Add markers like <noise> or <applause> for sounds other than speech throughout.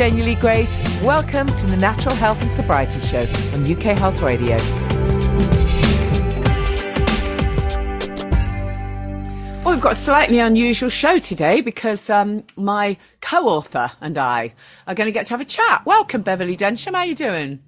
Hi, this is Janey Lee Grace. Welcome to the Natural Health and Sobriety Show on UK Health Radio. Well, we've got a slightly unusual show today because um, my co-author and I are going to get to have a chat. Welcome, Beverley Densham. How are you doing?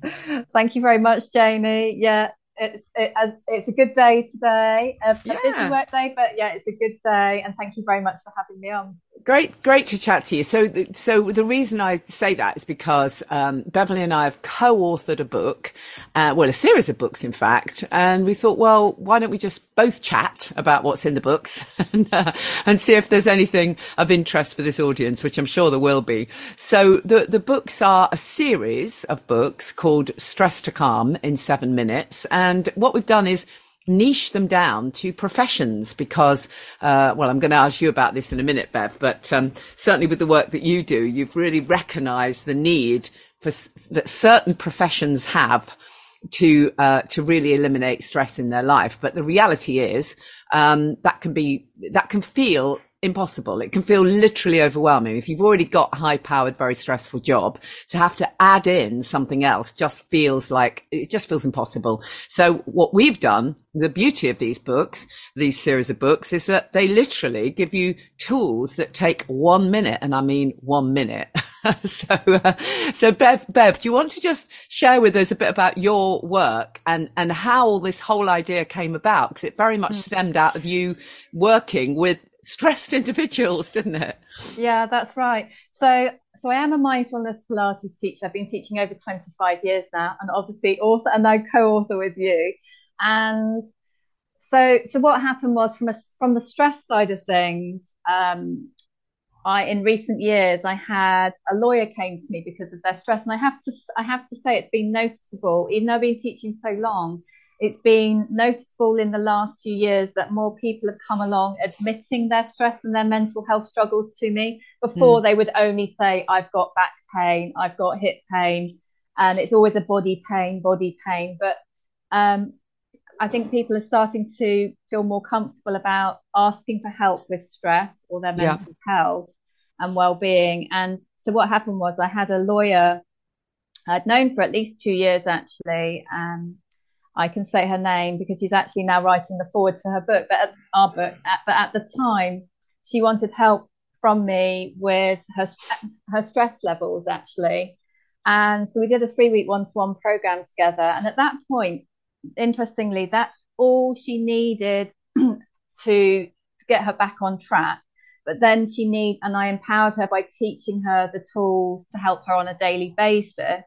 Thank you very much, Janey. Yeah, it's it, it's a good day today. A, yeah. busy work day, but yeah, it's a good day. And thank you very much for having me on. Great, great to chat to you. So, so the reason I say that is because um, Beverley and I have co-authored a book, uh, well, a series of books, in fact, and we thought, well, why don't we just both chat about what's in the books <laughs> and, uh, and see if there's anything of interest for this audience, which I'm sure there will be. So, the the books are a series of books called Stress to Calm in seven minutes, and what we've done is niche them down to professions because, uh, well, I'm going to ask you about this in a minute, Bev, but um, certainly with the work that you do, you've really recognized the need for that certain professions have to uh, to really eliminate stress in their life. But the reality is um, that can be that can feel impossible. It can feel literally overwhelming. If you've already got a high powered, very stressful job, to have to add in something else just feels like it just feels impossible. So what we've done, the beauty of these books, these series of books is that they literally give you tools that take one minute. And I mean one minute. <laughs> so, uh, so Bev, Bev, do you want to just share with us a bit about your work and, and how this whole idea came about? Because it very much mm. stemmed out of you working with stressed <laughs> individuals, didn't it? Yeah, that's right. So, so I am a mindfulness Pilates teacher. I've been teaching over 25 years now, and obviously author and I co-author with you. And so, so what happened was from a, from the stress side of things. Um, I, in recent years, I had a lawyer came to me because of their stress, and I have to, I have to say, it's been noticeable. Even though I've been teaching so long, it's been noticeable in the last few years that more people have come along admitting their stress and their mental health struggles to me. Before mm. they would only say, I've got back pain, I've got hip pain, and it's always a body pain, body pain. But um, I think people are starting to feel more comfortable about asking for help with stress or their mental yeah. health and well-being. And so what happened was I had a lawyer I'd known for at least two years actually, and I can say her name because she's actually now writing the forward to her book, but at, our book. At, but at the time, she wanted help from me with her her stress levels actually, and so we did a three week one to one program together. And at that point, interestingly, that's all she needed <clears throat> to to get her back on track. But then she need, and I empowered her by teaching her the tools to help her on a daily basis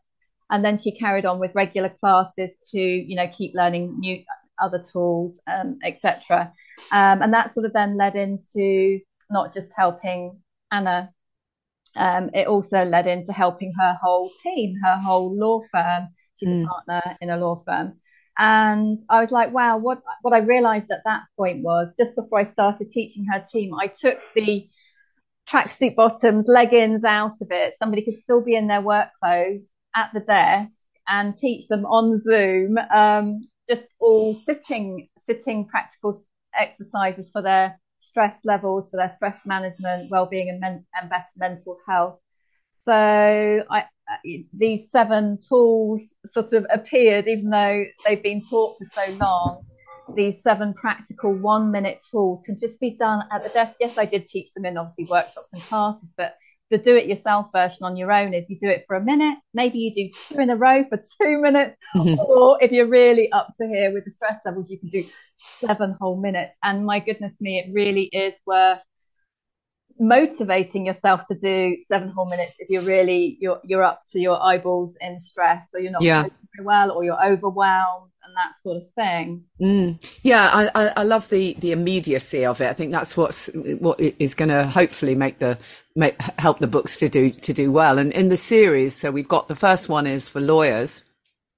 and then she carried on with regular classes to you know keep learning new other tools um, etc um, and that sort of then led into not just helping anna um, it also led into helping her whole team her whole law firm. She's mm. a partner in a law firm. And i was like wow what what i realized at that point was just before i started teaching her team i took the tracksuit bottoms leggings out of it. Somebody could still be in their work clothes at the desk and teach them on Zoom, um, just all sitting, sitting practical exercises for their stress levels, for their stress management, well-being, and, men- and better mental health. So I, these seven tools sort of appeared, even though they've been taught for so long. These seven practical one-minute tools can just be done at the desk. Yes, I did teach them in obviously workshops and classes, but the do it yourself version on your own is you do it for a minute, maybe you do two in a row for two minutes, mm-hmm. or if you're really up to here with the stress levels, you can do seven whole minutes. And my goodness me, it really is worth motivating yourself to do seven whole minutes if you're really you're you're up to your eyeballs in stress or you're not yeah. very well or you're overwhelmed and that sort of thing. Mm. Yeah, I, I, love the the immediacy of it. I think that's what's what is going to hopefully make the make help the books to do to do well. And in the series, so we've got the first one is for lawyers,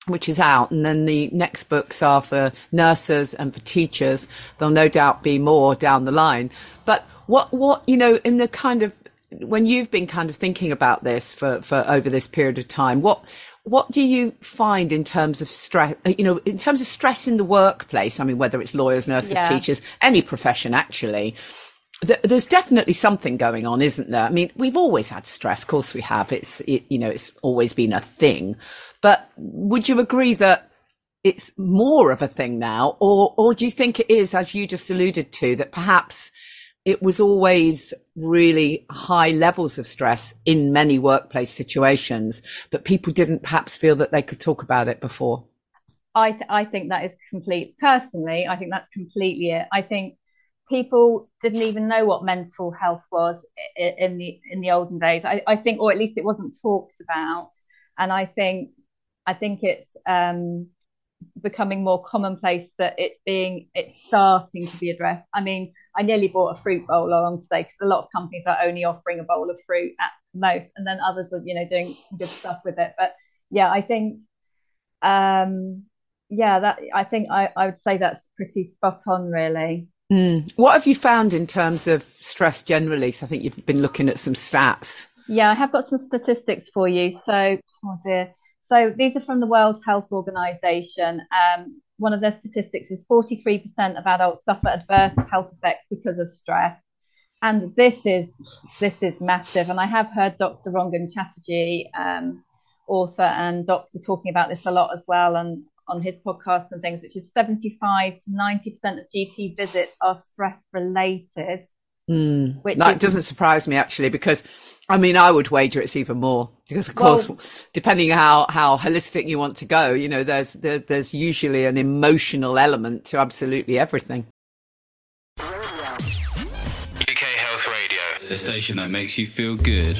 which is out, and then the next books are for nurses and for teachers. There'll no doubt be more down the line. But what what you know in the kind of when you've been kind of thinking about this for for over this period of time, what what do you find in terms of stress, uh, you know, in terms of stress in the workplace? I mean, whether it's lawyers, nurses, yeah. teachers, any profession actually, there's definitely something going on, isn't there? I mean, we've always had stress. Of course we have. It's, it, you know, it's always been a thing, but would you agree that it's more of a thing now? Or, or do you think it is, as you just alluded to, that perhaps it was always really high levels of stress in many workplace situations, but people didn't perhaps feel that they could talk about it before. I, th- I think that is complete. Personally, I think that's completely it. I think people didn't even know what mental health was in the in the olden days. I, I think, or at least it wasn't talked about. And I think I think it's um, becoming more commonplace that it's being it's starting to be addressed. I mean, I nearly bought a fruit bowl along today because a lot of companies are only offering a bowl of fruit at most, and then others are you know doing good stuff with it. But yeah, I think um yeah that I think I, I would say that's pretty spot on really. Mm. What have you found in terms of stress generally? So I think you've been looking at some stats. Yeah, I have got some statistics for you. So, oh dear. So these are from the World Health Organization. Um, one of their statistics is 43% of adults suffer adverse health effects because of stress. And this is this is massive. And I have heard Dr. Rangan Chatterjee, um, author and doctor, talking about this a lot as well, and on his podcast and things, which is 75 to 90% of GP visits are stress related. Mm, that is, doesn't surprise me actually, because I mean, I would wager it's even more because, of course, well, depending how how holistic you want to go, you know, there's there, there's usually an emotional element to absolutely everything. UK Health Radio, the station that makes you feel good.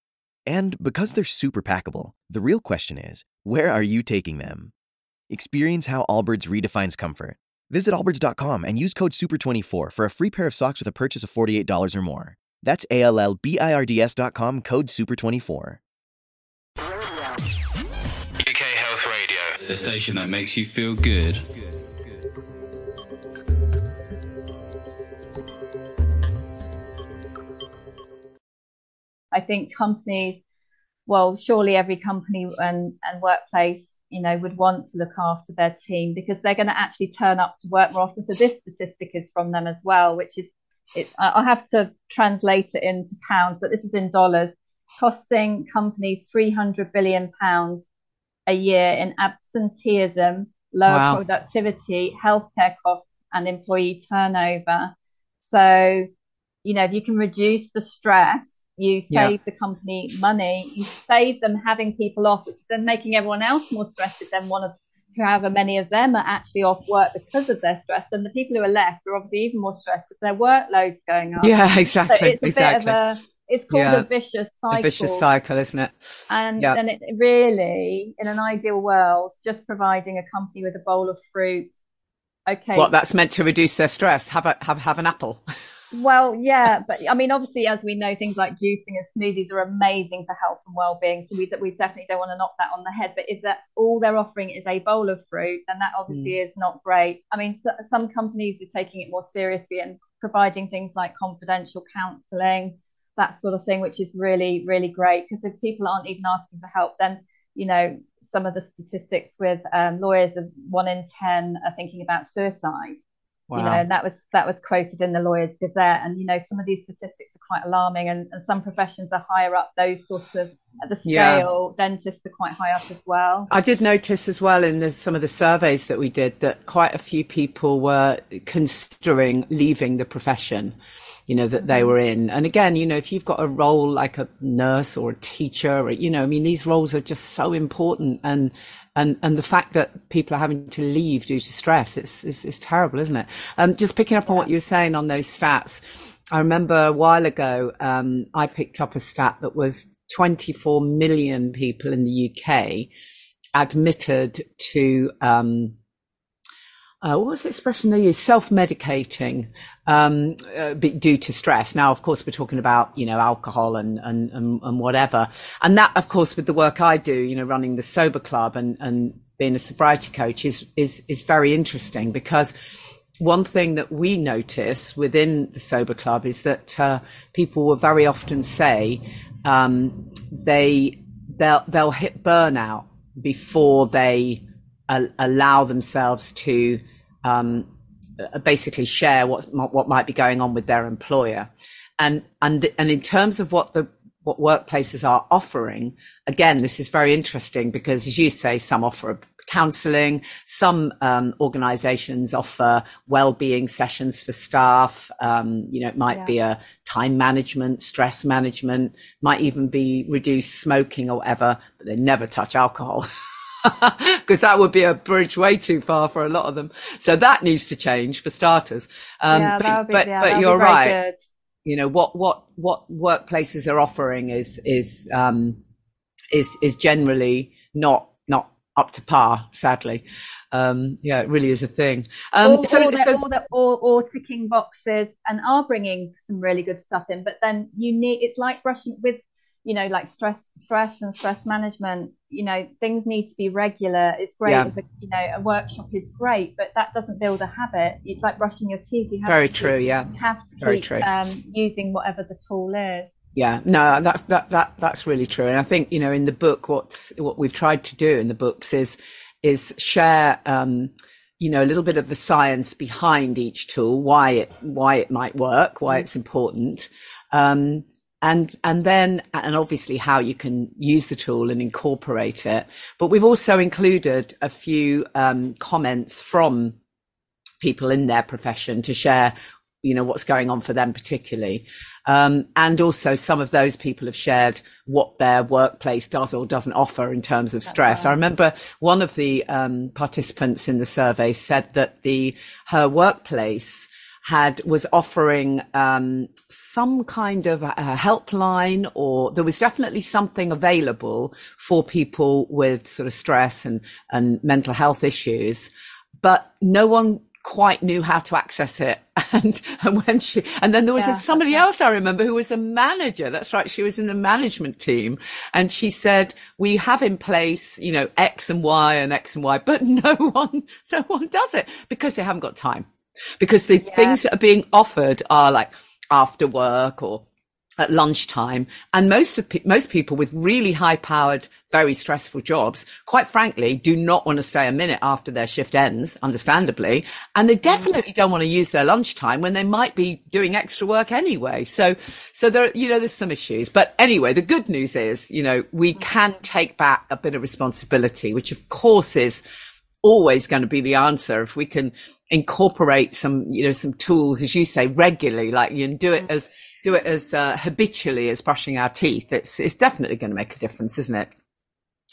And because they're super packable, the real question is where are you taking them? Experience how Allbirds redefines comfort. Visit allbirds.com and use code SUPER24 for a free pair of socks with a purchase of $48 or more. That's A L L B I R D S.com code SUPER24. UK Health Radio, the station that makes you feel good. I think companies, well, surely every company and, and workplace, you know, would want to look after their team because they're going to actually turn up to work more often. So this statistic is from them as well, which is, it, I have to translate it into pounds, but this is in dollars, costing companies 300 billion pounds a year in absenteeism, lower wow. productivity, healthcare costs, and employee turnover. So, you know, if you can reduce the stress you save yeah. the company money, you save them having people off, which is then making everyone else more stressed. Then one of however many of them are actually off work because of their stress, and the people who are left are obviously even more stressed because their workload's going up. Yeah, <laughs> exactly. So it's a exactly. bit of a it's called yeah. a vicious cycle. A vicious cycle, isn't it? And yeah. and it really, in an ideal world, just providing a company with a bowl of fruit. Okay. What that's meant to reduce their stress. Have a have have an apple. <laughs> Well, yeah, but I mean, obviously, as we know, things like juicing and smoothies are amazing for health and well-being. So we we definitely don't want to knock that on the head. But if that's all they're offering is a bowl of fruit, then that obviously mm. is not great. I mean, so, some companies are taking it more seriously and providing things like confidential counselling, that sort of thing, which is really really great. Because if people aren't even asking for help, then you know some of the statistics with um, lawyers of one in ten are thinking about suicide. Wow. You know, and that was that was quoted in the Lawyers Gazette. And you know, some of these statistics are quite alarming, and, and some professions are higher up. Those sorts of at the scale, yeah. dentists are quite high up as well. I did notice as well in the, some of the surveys that we did that quite a few people were considering leaving the profession you know, that they mm-hmm. were in. And again, you know, if you've got a role like a nurse or a teacher, or, you know, I mean, these roles are just so important. And, and, and the fact that people are having to leave due to stress, it's, it's, it's terrible, isn't it? Um, just picking up on what you were saying on those stats. I remember a while ago, um, I picked up a stat that was 24 million people in the UK admitted to, um, uh, what was the expression they use? Self-medicating um, uh, due to stress. Now, of course, we're talking about you know alcohol and, and and and whatever, and that, of course, with the work I do, you know, running the sober club and and being a sobriety coach is is is very interesting because one thing that we notice within the sober club is that uh, people will very often say um, they they'll they'll hit burnout before they allow themselves to um, uh, basically share what what might be going on with their employer, and and and in terms of what the what workplaces are offering, again, this is very interesting because, as you say, some offer counselling, some um, organisations offer well-being sessions for staff. Um, you know, it might yeah. be a time management, stress management, might even be reduced smoking or whatever, but they never touch alcohol. <laughs> <laughs> because that would be a bridge way too far for a lot of them. So that needs to change for starters. Um, yeah, but, be, but, yeah, but you're right. Good. You know what what what workplaces are offering is is um, is is generally not not up to par. Sadly, um, yeah, it really is a thing. Um, or, so, or, so, or, or, or ticking boxes and are bringing some really good stuff in, but then you need it's like brushing with you know like stress stress and stress management you know things need to be regular. It's great yeah. a, you know a workshop is great but that doesn't build a habit. It's like brushing your teeth. You have very to true keep, yeah. you have to very keep, true. um, using whatever the tool is. Yeah. No that's that that that's really true. And i think you know in the book what's what we've tried to do in the books is is share um, you know a little bit of the science behind each tool why it why it might work why mm. it's important. Um, and and then and obviously how you can use the tool and incorporate it. But we've also included a few um, comments from people in their profession to share you know what's going on for them particularly. Um, and also some of those people have shared what their workplace does or doesn't offer in terms of stress. I remember one of the um, participants in the survey said that the her workplace had was offering um, some kind of a helpline, or there was definitely something available for people with sort of stress and and mental health issues, but no one quite knew how to access it. <laughs> And, and when she, and then there was yeah. somebody else I remember who was a manager. That's right. She was in the management team and she said, we have in place, you know, X and Y and X and Y, but <laughs> no one, no one does it because they haven't got time because the yeah. things that are being offered are like after work or at lunchtime. And most of pe- most people with really high powered very stressful jobs quite frankly do not want to stay a minute after their shift ends understandably. And they mm. definitely don't want to use their lunchtime when they might be doing extra work anyway. So so there you know there's some issues. But anyway the good news is you know we mm. can take back a bit of responsibility which of course is always going to be the answer if we can incorporate some, you know, some tools, as you say, regularly, like you can do it as, do it as uh, habitually as brushing our teeth. It's, it's definitely going to make a difference, isn't it?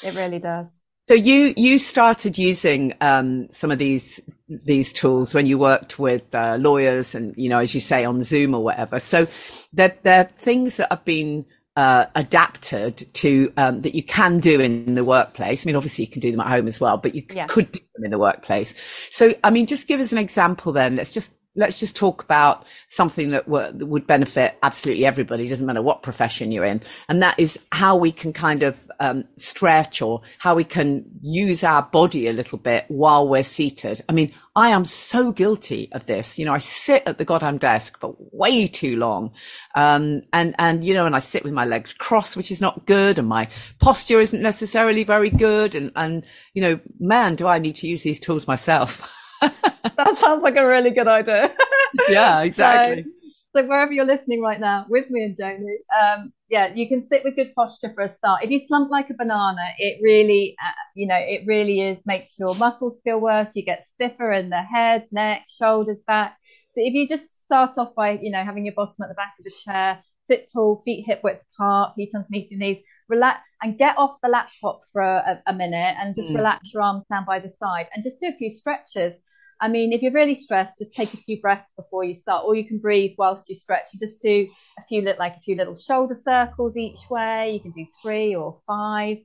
It really does. So you you started using um, some of these these tools when you worked with uh, lawyers and you know as you say on Zoom or whatever. So they're they're things that have been uh, adapted to um, that you can do in the workplace. I mean, obviously you can do them at home as well, but you yeah. could do them in the workplace. So, I mean, just give us an example then. Let's just let's just talk about something that, w- that would benefit absolutely everybody. It doesn't matter what profession you're in. And that is how we can kind of um, stretch or how we can use our body a little bit while we're seated. I mean, I am so guilty of this. You know, I sit at the goddamn desk for way too long. Um, and, and, you know, and I sit with my legs crossed, which is not good. And my posture isn't necessarily very good. And, and, you know, man, do I need to use these tools myself? <laughs> <laughs> that sounds like a really good idea. <laughs> yeah, exactly. So, so, wherever you're listening right now, with me and Joni, um, yeah, you can sit with good posture for a start. If you slump like a banana, it really, uh, you know, it really is makes your muscles feel worse. You get stiffer in the head, neck, shoulders, back. So if you just start off by, you know, having your bottom at the back of the chair, sit tall, feet hip width apart, feet underneath your knees, relax and get off the laptop for a, a minute and just mm. relax your arms down by the side and just do a few stretches. I mean, if you're really stressed, just take a few breaths before you start, or you can breathe whilst you stretch. You just do a few little, like a few little shoulder circles each way. You can do three or five.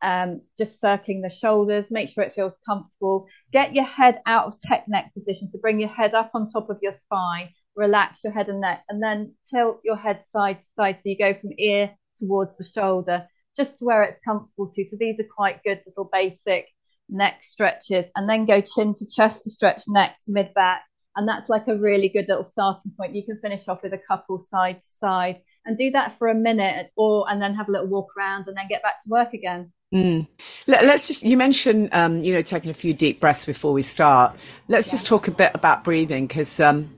Um, just circling the shoulders, make sure it feels comfortable. Get your head out of tech neck position to bring your head up on top of your spine. Relax your head and neck, and then tilt your head side to side so you go from ear towards the shoulder, just to where it's comfortable to. So these are quite good little basic neck stretches, and then go chin to chest to stretch neck to mid back. And that's like a really good little starting point. You can finish off with a couple side to side and do that for a minute or and then have a little walk around and then get back to work again. Mm. Let, us just, you mentioned, um, you know, taking a few deep breaths before we start. Let's yeah. just talk a bit about breathing because, um,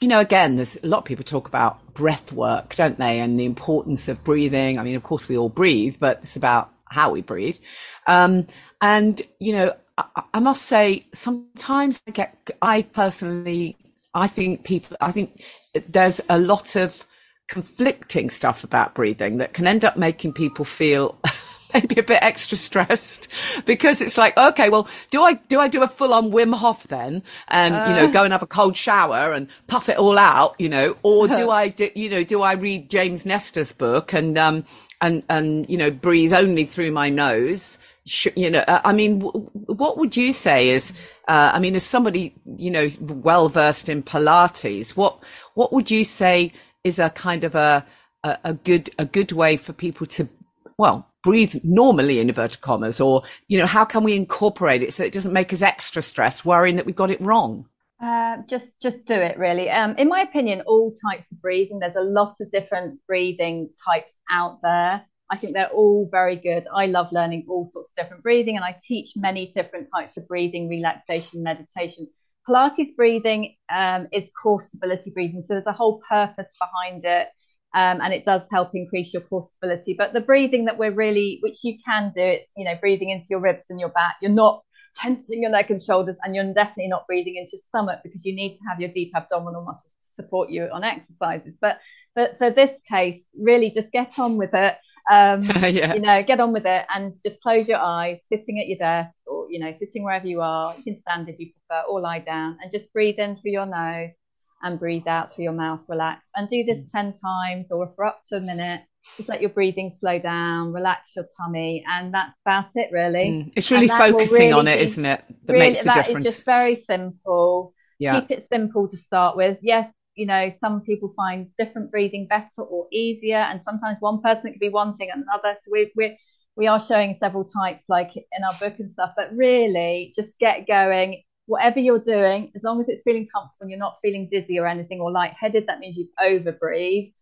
you know, again, there's a lot of people talk about breath work, don't they? And the importance of breathing. I mean, of course we all breathe, but it's about how we breathe. Um, and, you know, I, I must say, sometimes I get, I personally, I think people, I think there's a lot of conflicting stuff about breathing that can end up making people feel <laughs> maybe a bit extra stressed <laughs> because it's like, okay, well, do I, do I do a full on Wim Hof then and, uh. you know, go and have a cold shower and puff it all out, you know, or do I, do, you know, do I read James Nestor's book and, um, and, and, you know, breathe only through my nose? you know, uh, I mean, what would you say is, uh, I mean, as somebody, you know, well versed in Pilates, what, what would you say is a kind of a, a, a good, a good way for people to, well, breathe normally in inverted commas, or, you know, how can we incorporate it so it doesn't make us extra stressed worrying that we got it wrong? Uh, just just do it really. Um, in my opinion, all types of breathing. There's a lot of different breathing types out there. I think they're all very good. I love learning all sorts of different breathing, and I teach many different types of breathing, relaxation, meditation. Pilates breathing um, is core stability breathing, so there's a whole purpose behind it, um, and it does help increase your core stability. But the breathing that we're really, which you can do, it's you know breathing into your ribs and your back. You're not tensing your neck and shoulders, and you're definitely not breathing into your stomach because you need to have your deep abdominal muscles to support you on exercises. But but for this case, really just get on with it. Um, <laughs> yeah. You know, get on with it and just close your eyes, sitting at your desk or, you know, sitting wherever you are. You can stand if you prefer or lie down and just breathe in through your nose and breathe out through your mouth, relax. And do this mm. 10 times or for up to a minute. Just let your breathing slow down, relax your tummy, and that's about it, really. Mm. It's really focusing really on it, be, isn't it? That really, makes the that difference. It's just very simple. Yeah. Keep it simple to start with. Yes, you know, some people find different breathing better or easier, and sometimes one person it could be one thing and another. So we we we are showing several types, like in our book and stuff. But really, just get going. Whatever you're doing, as long as it's feeling comfortable and you're not feeling dizzy or anything or lightheaded, that means you've over breathed.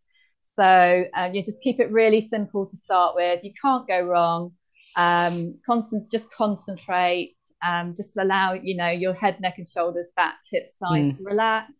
So um, you just keep it really simple to start with. You can't go wrong. Um, constant, just concentrate. Um, just allow you know your head, neck, and shoulders, back, hips, sides mm. to relax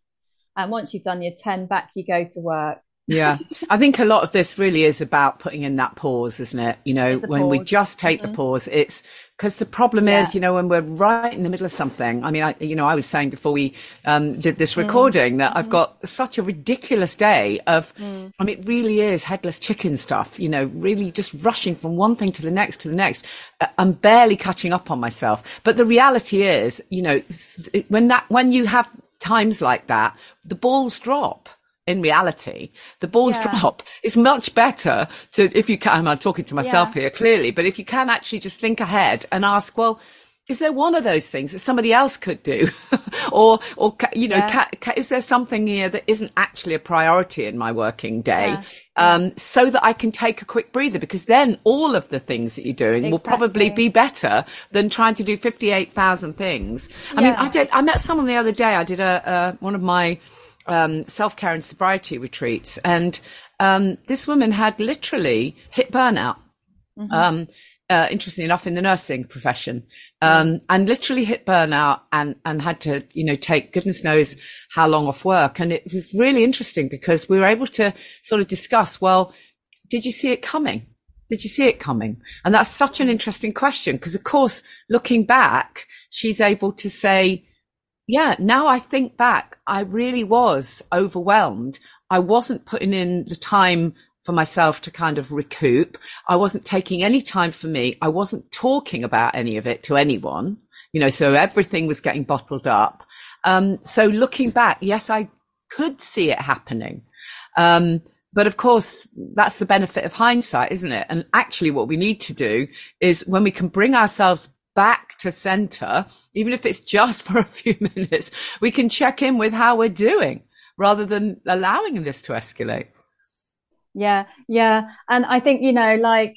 and once you've done your 10 back, you go to work. Yeah. I think a lot of this really is about putting in that pause, isn't it? You know, when pause. we just take mm-hmm. the pause, it's because the problem yeah. is, you know, when we're right in the middle of something, I mean, I, you know, I was saying before we um, did this mm. recording mm. that I've mm. got such a ridiculous day of, mm. I mean, it really is headless chicken stuff, you know, really just rushing from one thing to the next to the next. Uh, I'm barely catching up on myself. But the reality is, you know, when that, when you have times like that, the balls drop in reality, the balls yeah. drop. It's much better to, if you can, I'm talking to myself yeah. here clearly, but if you can actually just think ahead and ask, well, is there one of those things that somebody else could do? <laughs> or, or, you know, yeah. is there something here that isn't actually a priority in my working day? Um, so that I can take a quick breather because then all of the things that you're doing exactly. will probably be better than trying to do 58,000 things. I mean, I did, I met someone the other day. I did a, a one of my, um, self care and sobriety retreats, and um, this woman had literally hit burnout. Mm-hmm. Um, uh, interestingly enough, in the nursing profession, um, and literally hit burnout and and had to, you know, take goodness knows how long off work. And it was really interesting because we were able to sort of discuss. Well, did you see it coming? Did you see it coming? And that's such an interesting question because, of course, looking back, she's able to say, yeah, now I think back, I really was overwhelmed. I wasn't putting in the time for myself to kind of recoup. I wasn't taking any time for me. I wasn't talking about any of it to anyone, you know, so everything was getting bottled up. Um, so looking back, yes, I could see it happening. Um, but of course, that's the benefit of hindsight, isn't it? And actually what we need to do is when we can bring ourselves back to center, even if it's just <laughs> for a few minutes, we can check in with how we're doing rather than allowing this to escalate. Yeah, yeah. And I think, you know, like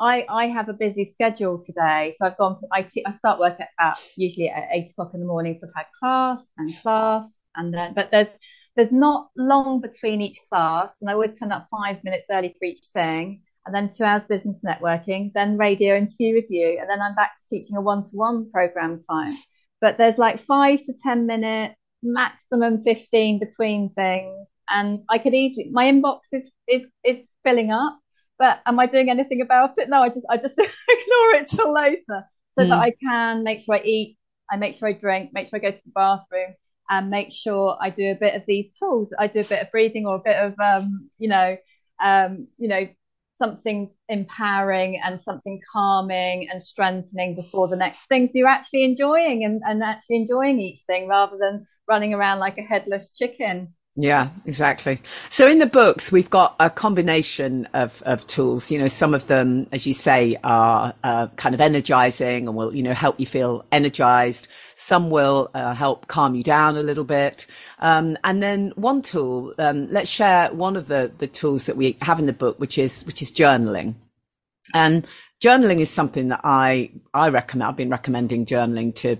I, I have a busy schedule today. So I've gone, I, t- I start work at about usually at eight o'clock in the morning. So I've had class and class and then, but there's, there's not long between each class. And I would turn up five minutes early for each thing and then two hours business networking, then radio interview with you, and then I'm back to teaching a one-to-one program client. But there's like five to ten minutes, maximum fifteen between things, and I could easily my inbox is is is filling up. But am I doing anything about it? No, I just I just <laughs> ignore it till later, so mm. that I can make sure I eat, I make sure I drink, make sure I go to the bathroom, and make sure I do a bit of these tools. I do a bit of breathing or a bit of um, you know, um, you know, something empowering and something calming and strengthening before the next thing. So you're actually enjoying and, and actually enjoying each thing rather than running around like a headless chicken. Yeah, exactly. So in the books, we've got a combination of, of tools. You know, some of them, as you say, are uh, kind of energizing and will, you know, help you feel energized. Some will uh, help calm you down a little bit. Um, and then one tool, um, let's share one of the, the tools that we have in the book, which is, which is journaling. And journaling is something that I, I recommend. I've been recommending journaling to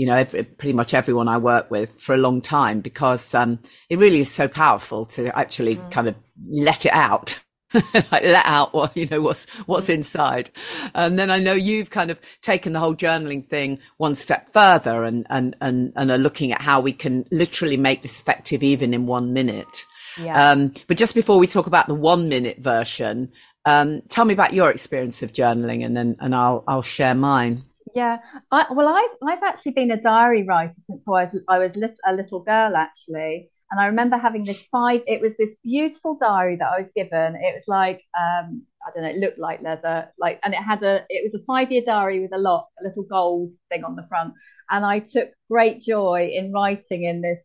you know, every, pretty much everyone I work with for a long time because um, it really is so powerful to actually mm. kind of let it out. <laughs> like let out what you know what's what's mm. inside and then i know you've kind of taken the whole journaling thing one step further and and and, and are looking at how we can literally make this effective even in one minute yeah. Um, but just before we talk about the one minute version um, tell me about your experience of journaling and then and i'll i'll share mine yeah, I, well, I've I've actually been a diary writer since I was I was a little girl actually, and I remember having this five. It was this beautiful diary that I was given. It was like um, I don't know, it looked like leather, like, and it had a it was a five year diary with a lock, a little gold thing on the front, and I took great joy in writing in this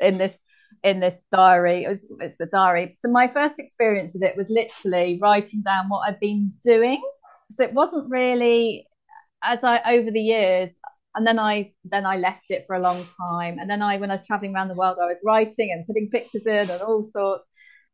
in this in this diary. It was it's the diary. So my first experience with it was literally writing down what I'd been doing. So it wasn't really as I over the years, and then I then I left it for a long time. And then I, when I was traveling around the world, I was writing and putting pictures in and all sorts.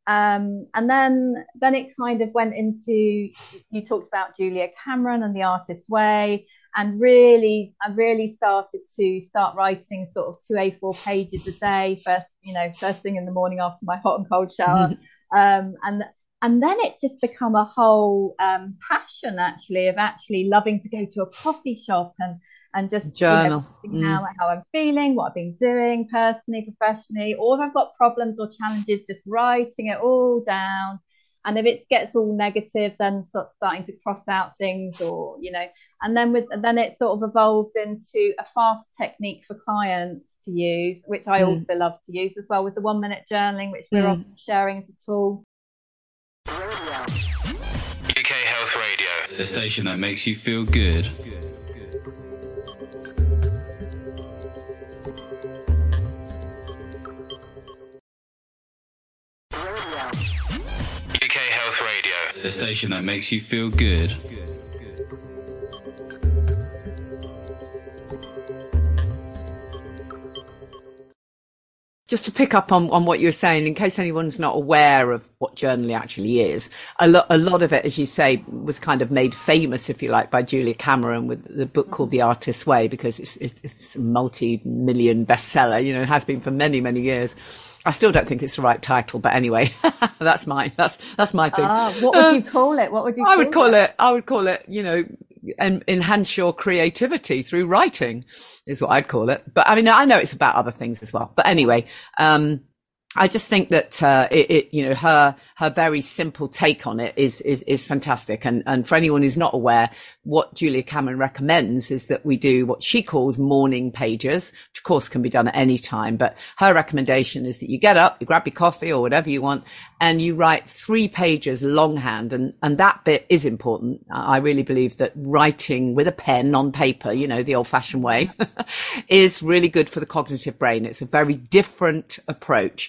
Um, and then then it kind of went into you talked about Julia Cameron and the Artist's Way, and really I really started to start writing sort of two A4 pages a day, first you know first thing in the morning after my hot and cold shower. <laughs> um, and and then it's just become a whole um, passion actually of actually loving to go to a coffee shop and and just journal you know, mm. how, how I'm feeling, what I've been doing personally, professionally, or if I've got problems or challenges, just writing it all down. And if it gets all negative, then sort starting to cross out things, or you know, and then with then it sort of evolved into a fast technique for clients to use, which I mm. also love to use as well with the one minute journaling, which we're mm. sharing as a tool. UK Health Radio, the station that makes you feel good. UK Health Radio, the station that makes you feel good. Just to pick up on, on what you were saying, in case anyone's not aware of what journaling actually is, a lot, a lot of it, as you say, was kind of made famous, if you like, by Julia Cameron with the book called The Artist's Way, because it's, it's, it's a multi-million bestseller, you know, it has been for many, many years. I still don't think it's the right title, but anyway, <laughs> that's my, that's, that's my thing. Ah, what would you call it? What would you I would call it? it? I would call it, you know, and enhance your creativity through writing is what I'd call it. But I mean, I know it's about other things as well. But anyway, um, I just think that uh, it, it, you know, her her very simple take on it is is is fantastic. And and for anyone who's not aware, what Julia Cameron recommends is that we do what she calls morning pages, which of course can be done at any time. But her recommendation is that you get up, you grab your coffee or whatever you want, and you write three pages longhand. And and that bit is important. I really believe that writing with a pen on paper, you know, the old fashioned way, <laughs> is really good for the cognitive brain. It's a very different approach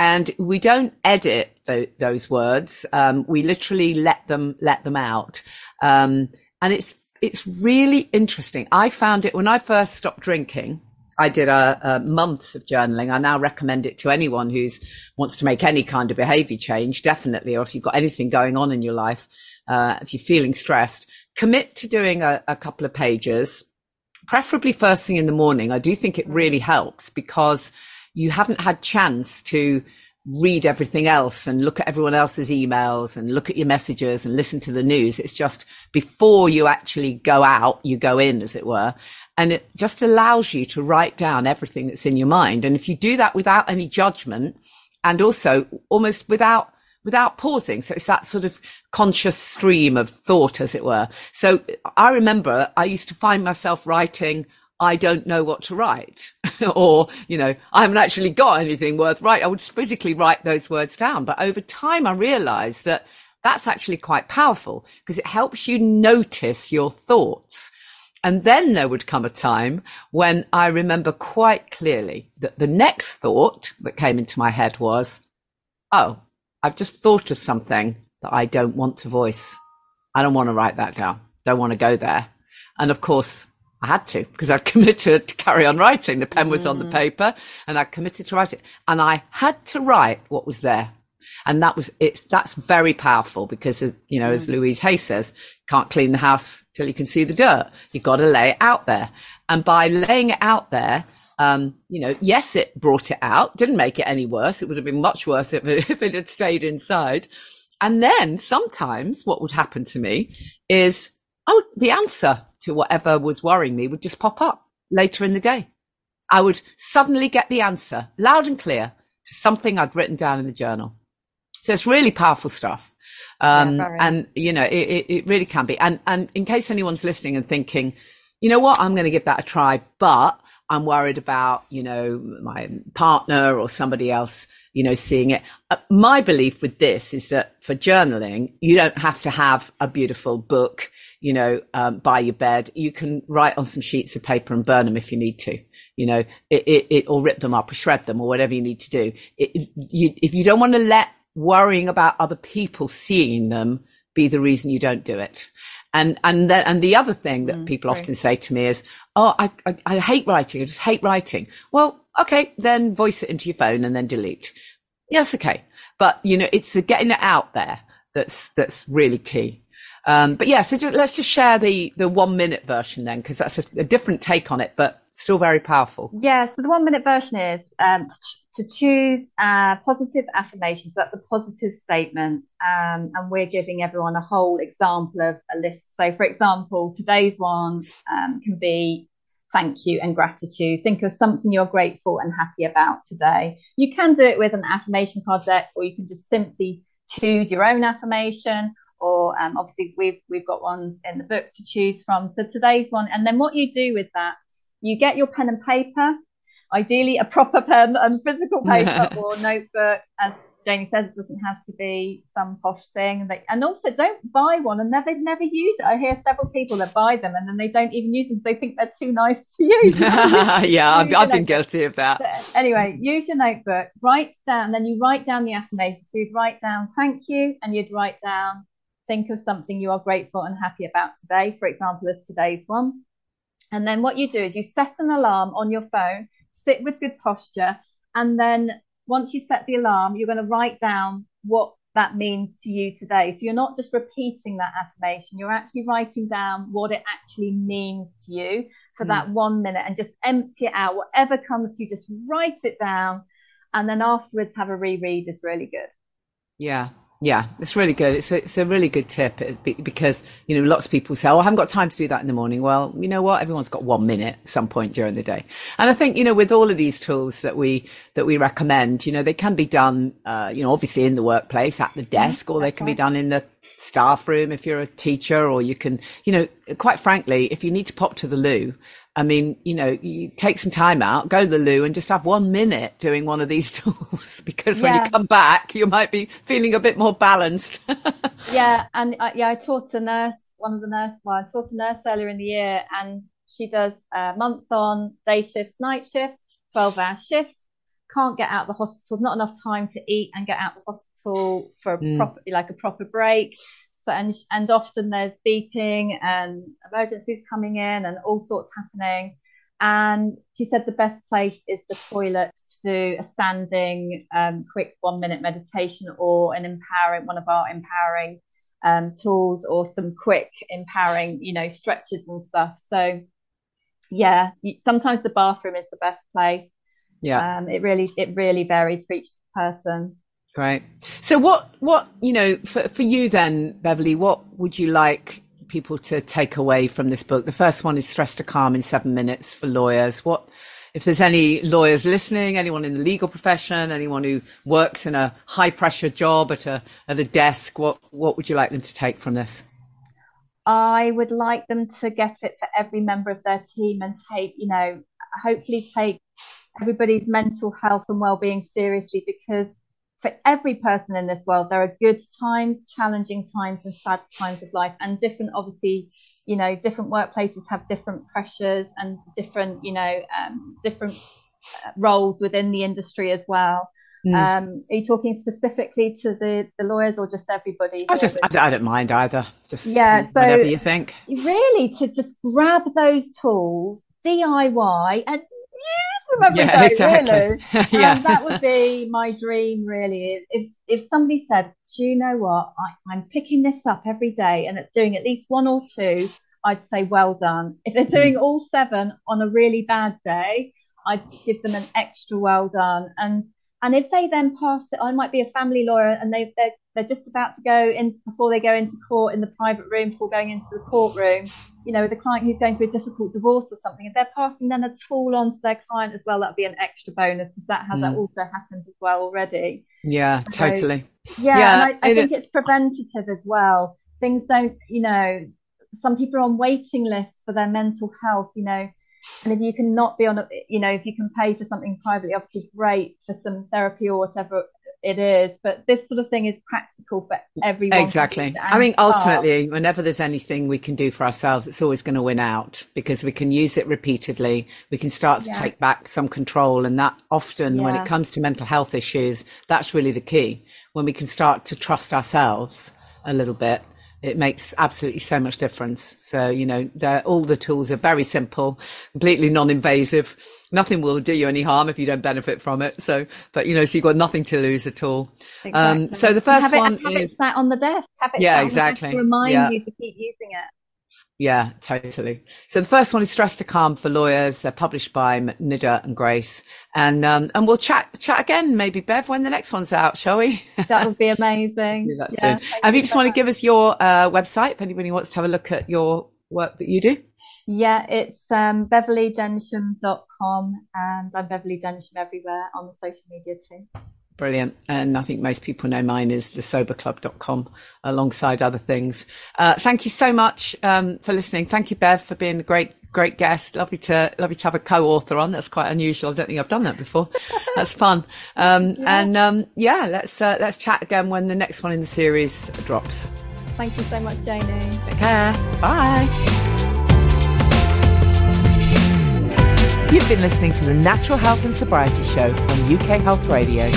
and we don't edit th- those words. Um, we literally let them let them out, um, and it's it's really interesting. I found it when I first stopped drinking. I did a, a, months of journaling. I now recommend it to anyone who's wants to make any kind of behavior change, definitely, or if you've got anything going on in your life, uh, if you're feeling stressed, commit to doing a, a couple of pages, preferably first thing in the morning. I do think it really helps because you haven't had chance to read everything else and look at everyone else's emails and look at your messages and listen to the news. It's just before you actually go out, you go in, as it were. And it just allows you to write down everything that's in your mind. And if you do that without any judgment and also almost without without pausing. So it's that sort of conscious stream of thought, as it were. So I remember I used to find myself writing I don't know what to write <laughs> or, you know, I haven't actually got anything worth writing. I would physically write those words down. But over time, I realized that that's actually quite powerful because it helps you notice your thoughts. And then there would come a time when I remember quite clearly that the next thought that came into my head was, Oh, I've just thought of something that I don't want to voice. I don't want to write that down. Don't want to go there. And of course, I had to because I'd <laughs> committed to carry on writing. The pen was mm. on the mm. paper and I committed to write it. And I had to write what was there. And that was, it's, that's very powerful because, you know, mm. as Louise Hay says, can't clean the house till you can see the dirt. You've got to lay it out there. And by laying it out there, um, you know, yes, it brought it out, didn't make it any worse. It would have been much worse if it, <laughs> if it had stayed inside. And then sometimes what would happen to me is, oh, the answer to whatever was worrying me would just pop up later in the day. I would suddenly get the answer loud and clear to something I'd written down in the journal. So it's really powerful stuff. Um, yeah, and you know, it, it, really can be. And, and in case anyone's listening and thinking, you know what, I'm going to give that a try, but I'm worried about, you know, my partner or somebody else, you know, seeing it. Uh, my belief with this is that for journaling, you don't have to have a beautiful book you know, um, by your bed. You can write on some sheets of paper and burn them if you need to, you know, it, it, it or rip them up or shred them or whatever you need to do. It, you, if you don't want to let worrying about other people seeing them be the reason you don't do it. And, and then, and the other thing that mm, people often say to me is, Oh, I, I, I hate writing. I just hate writing. Well, okay, then voice it into your phone and then delete. Yes. Okay. But you know, it's the getting it out there that's, that's really key. Um, but yeah, so just, let's just share the the one minute version then, because that's a, a, different take on it, but still very powerful. Yeah. So the one minute version is um, to, choose a positive affirmations. So that's a positive statement, um, and we're giving everyone a whole example of a list. So, for example, today's one um, can be thank you and gratitude. Think of something you're grateful and happy about today. You can do it with an affirmation card deck, or you can just simply choose your own affirmation. Or um, obviously, we've we've got ones in the book to choose from. So today's one, and then what you do with that, you get your pen and paper, ideally a proper pen and physical paper or notebook, as Janey says it doesn't have to be some posh thing. And, they, and also don't buy one and never never use it. I hear several people that buy them and then they don't even use them. So they think they're too nice to <laughs> use. yeah, I've, I've been guilty of that. So anyway, use your notebook, write down, then you write down the affirmation. So you'd write down thank you and you'd write down think of something you are grateful and happy about today. For example, as today's one. And then what you do is you set an alarm on your phone, sit with good posture, and then once you set the alarm, you're going to write down what that means to you today. So you're not just repeating that affirmation, you're actually writing down what it actually means to you for mm. that one minute and just empty it out. Whatever comes to you, just write it down. And then afterwards, have a reread is really good. Yeah, yeah, it's really good. It's a, it's a really good tip because, you know, lots of people say, Oh, I haven't got time to do that in the morning. Well, you know what? Everyone's got one minute at some point during the day. And I think, you know, with all of these tools that we, that we recommend, you know, they can be done, uh, you know, obviously in the workplace at the mm-hmm. desk, mm-hmm. or they can right. be done in the staff room if you're a teacher, or you can, you know, quite frankly, if you need to pop to the loo, I mean, you know, you take some time out, go to the loo and just have one minute doing one of these <laughs> tools because when yeah. you come back, you might be feeling a bit more balanced. <laughs> yeah. And uh, yeah, I taught a nurse, one of the nurse, well, I taught a nurse earlier in the year and she does uh, month on day shifts, night shifts, 12 hour shifts, can't get out of the hospital, not enough time to eat and get out of the hospital for a mm. proper, like a proper break and and often there's beeping and emergencies coming in and all sorts happening. And she said the best place is the toilet to do a standing, um, quick one minute meditation or an empowering, one of our empowering um, tools or some quick empowering, you know, stretches and stuff. So, yeah, sometimes the bathroom is the best place. Yeah. Um, it really, it really varies for each person. Right. So what, what, you know, for, for you then, Beverley, what would you like people to take away from this book? The first one is Stress to Calm in seven minutes for lawyers. What, if there's any lawyers listening, anyone in the legal profession, anyone who works in a high pressure job at a, at a desk, what, what would you like them to take from this? I would like them to get it for every member of their team and take, you know, hopefully take everybody's mental health and well-being seriously because for every person in this world, there are good times, challenging times, and sad times of life. And different, obviously, you know, different workplaces have different pressures and different, you know, um, different uh, roles within the industry as well. Mm. Um, are you talking specifically to the, the lawyers or just everybody? I just, I, I, don't mind either. Just yeah, so whatever you think. Really, to just grab those tools, DIY, and remember yeah, exactly. really. <laughs> yeah. Um, that would be my dream, really. If if somebody said, "Do you know what? I, I'm picking this up every day, and it's doing at least one or two," I'd say, "Well done." If they're doing mm. all seven on a really bad day, I'd give them an extra well done. And and if they then pass it, I might be a family lawyer, and they they're, they're just about to go in before they go into court in the private room before going into the courtroom. You know, with a client who's going through a difficult divorce or something, if they're passing then a tool on to their client as well, that'd be an extra bonus because that has mm. that also happened as well already. Yeah, so, totally. Yeah, yeah and I, I think it's preventative as well. Things don't, you know, some people are on waiting lists for their mental health. You know, and if you can not be on a, you know, if you can pay for something privately, obviously great for some therapy or whatever it is. But this sort of thing is practical for everyone. Exactly. I mean, ultimately, whenever there's anything we can do for ourselves, it's always going to win out because we can use it repeatedly. We can start to yeah. take back some control. And that often, yeah. when it comes to mental health issues, that's really the key. When we can start to trust ourselves a little bit it makes absolutely so much difference. So, you know, all the tools are very simple, completely non-invasive. Nothing will do you any harm if you don't benefit from it. So, but you know, so you've got nothing to lose at all. Exactly. Um, so the first it, one have is it sat on the desk. Have it yeah, exactly. remind yeah. you to keep using it. Yeah, totally. So the first one is Stress to Calm for Lawyers. They're published by Nida and Grace. And um, and we'll chat chat again, maybe Bev, when the next one's out, shall we? That would be <laughs> amazing. Do that yeah, soon. And you just want to give us your uh, website, if anybody wants to have a look at your work that you do? Yeah, it's um, beverleydensham.com and I'm Beverley Densham everywhere on the social media too. Brilliant. And I think most people know mine is thesoberclub.com alongside other things. Uh, thank you so much um, for listening. Thank you, Bev, for being a great great guest. Lovely to lovely to have a co-author on. That's quite unusual. I don't think I've done that before. <laughs> That's fun. Um, yeah. And um, yeah, let's uh, let's chat again when the next one in the series drops. Thank you so much, Janey. Take care. Bye. You've been listening to the Natural Health and Sobriety Show on UK Health Radio.